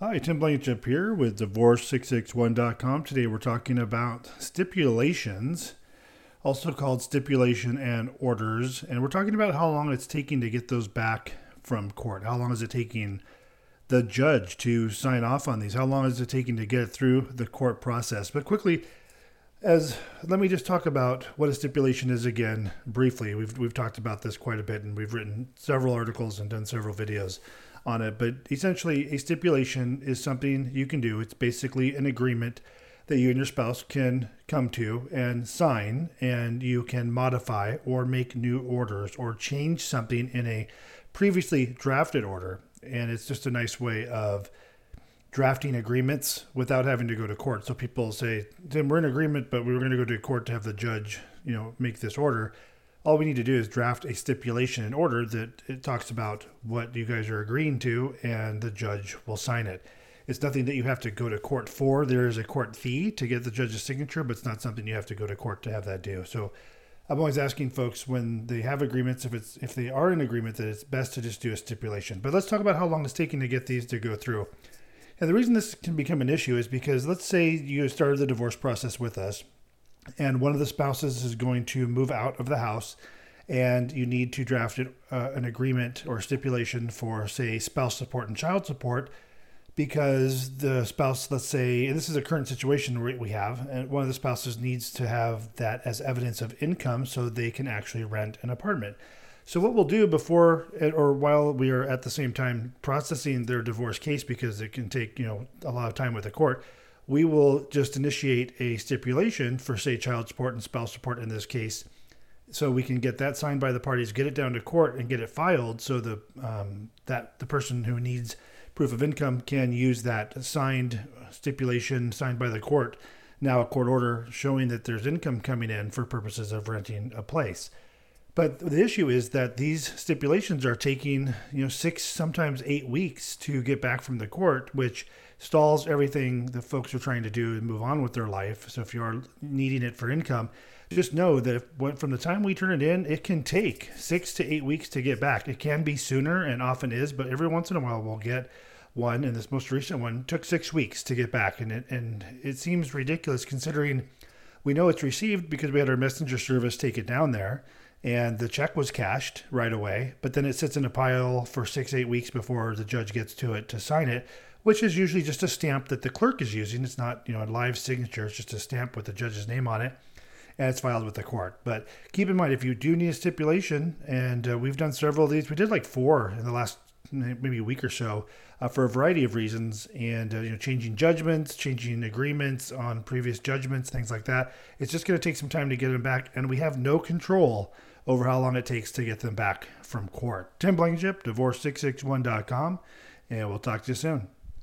Hi, Tim Blankenship here with Divorce661.com. Today we're talking about stipulations, also called stipulation and orders, and we're talking about how long it's taking to get those back from court. How long is it taking the judge to sign off on these? How long is it taking to get through the court process? But quickly, as let me just talk about what a stipulation is again briefly. We've we've talked about this quite a bit, and we've written several articles and done several videos on it. But essentially, a stipulation is something you can do. It's basically an agreement that you and your spouse can come to and sign, and you can modify or make new orders or change something in a previously drafted order. And it's just a nice way of drafting agreements without having to go to court. So people say, Tim, we're in agreement, but we were going to go to court to have the judge, you know, make this order all we need to do is draft a stipulation in order that it talks about what you guys are agreeing to and the judge will sign it. It's nothing that you have to go to court for. There is a court fee to get the judge's signature, but it's not something you have to go to court to have that do. So I'm always asking folks when they have agreements, if it's if they are in agreement, that it's best to just do a stipulation. But let's talk about how long it's taking to get these to go through. And the reason this can become an issue is because let's say you started the divorce process with us and one of the spouses is going to move out of the house and you need to draft it, uh, an agreement or stipulation for say spouse support and child support because the spouse let's say this is a current situation we have and one of the spouses needs to have that as evidence of income so they can actually rent an apartment so what we'll do before or while we are at the same time processing their divorce case because it can take you know a lot of time with the court we will just initiate a stipulation for, say, child support and spouse support in this case, so we can get that signed by the parties, get it down to court, and get it filed, so the um, that the person who needs proof of income can use that signed stipulation signed by the court, now a court order showing that there's income coming in for purposes of renting a place. But the issue is that these stipulations are taking, you know, six, sometimes eight weeks to get back from the court, which stalls everything that folks are trying to do and move on with their life. So if you are needing it for income, just know that if, from the time we turn it in, it can take six to eight weeks to get back. It can be sooner and often is, but every once in a while we'll get one. And this most recent one took six weeks to get back. And it, and it seems ridiculous considering we know it's received because we had our messenger service take it down there and the check was cashed right away, but then it sits in a pile for six, eight weeks before the judge gets to it to sign it, which is usually just a stamp that the clerk is using. It's not, you know, a live signature, it's just a stamp with the judge's name on it, and it's filed with the court. But keep in mind, if you do need a stipulation, and uh, we've done several of these, we did like four in the last maybe a week or so uh, for a variety of reasons and uh, you know changing judgments changing agreements on previous judgments things like that it's just going to take some time to get them back and we have no control over how long it takes to get them back from court. Tim Blankenship, divorce661.com, and we'll talk to you soon.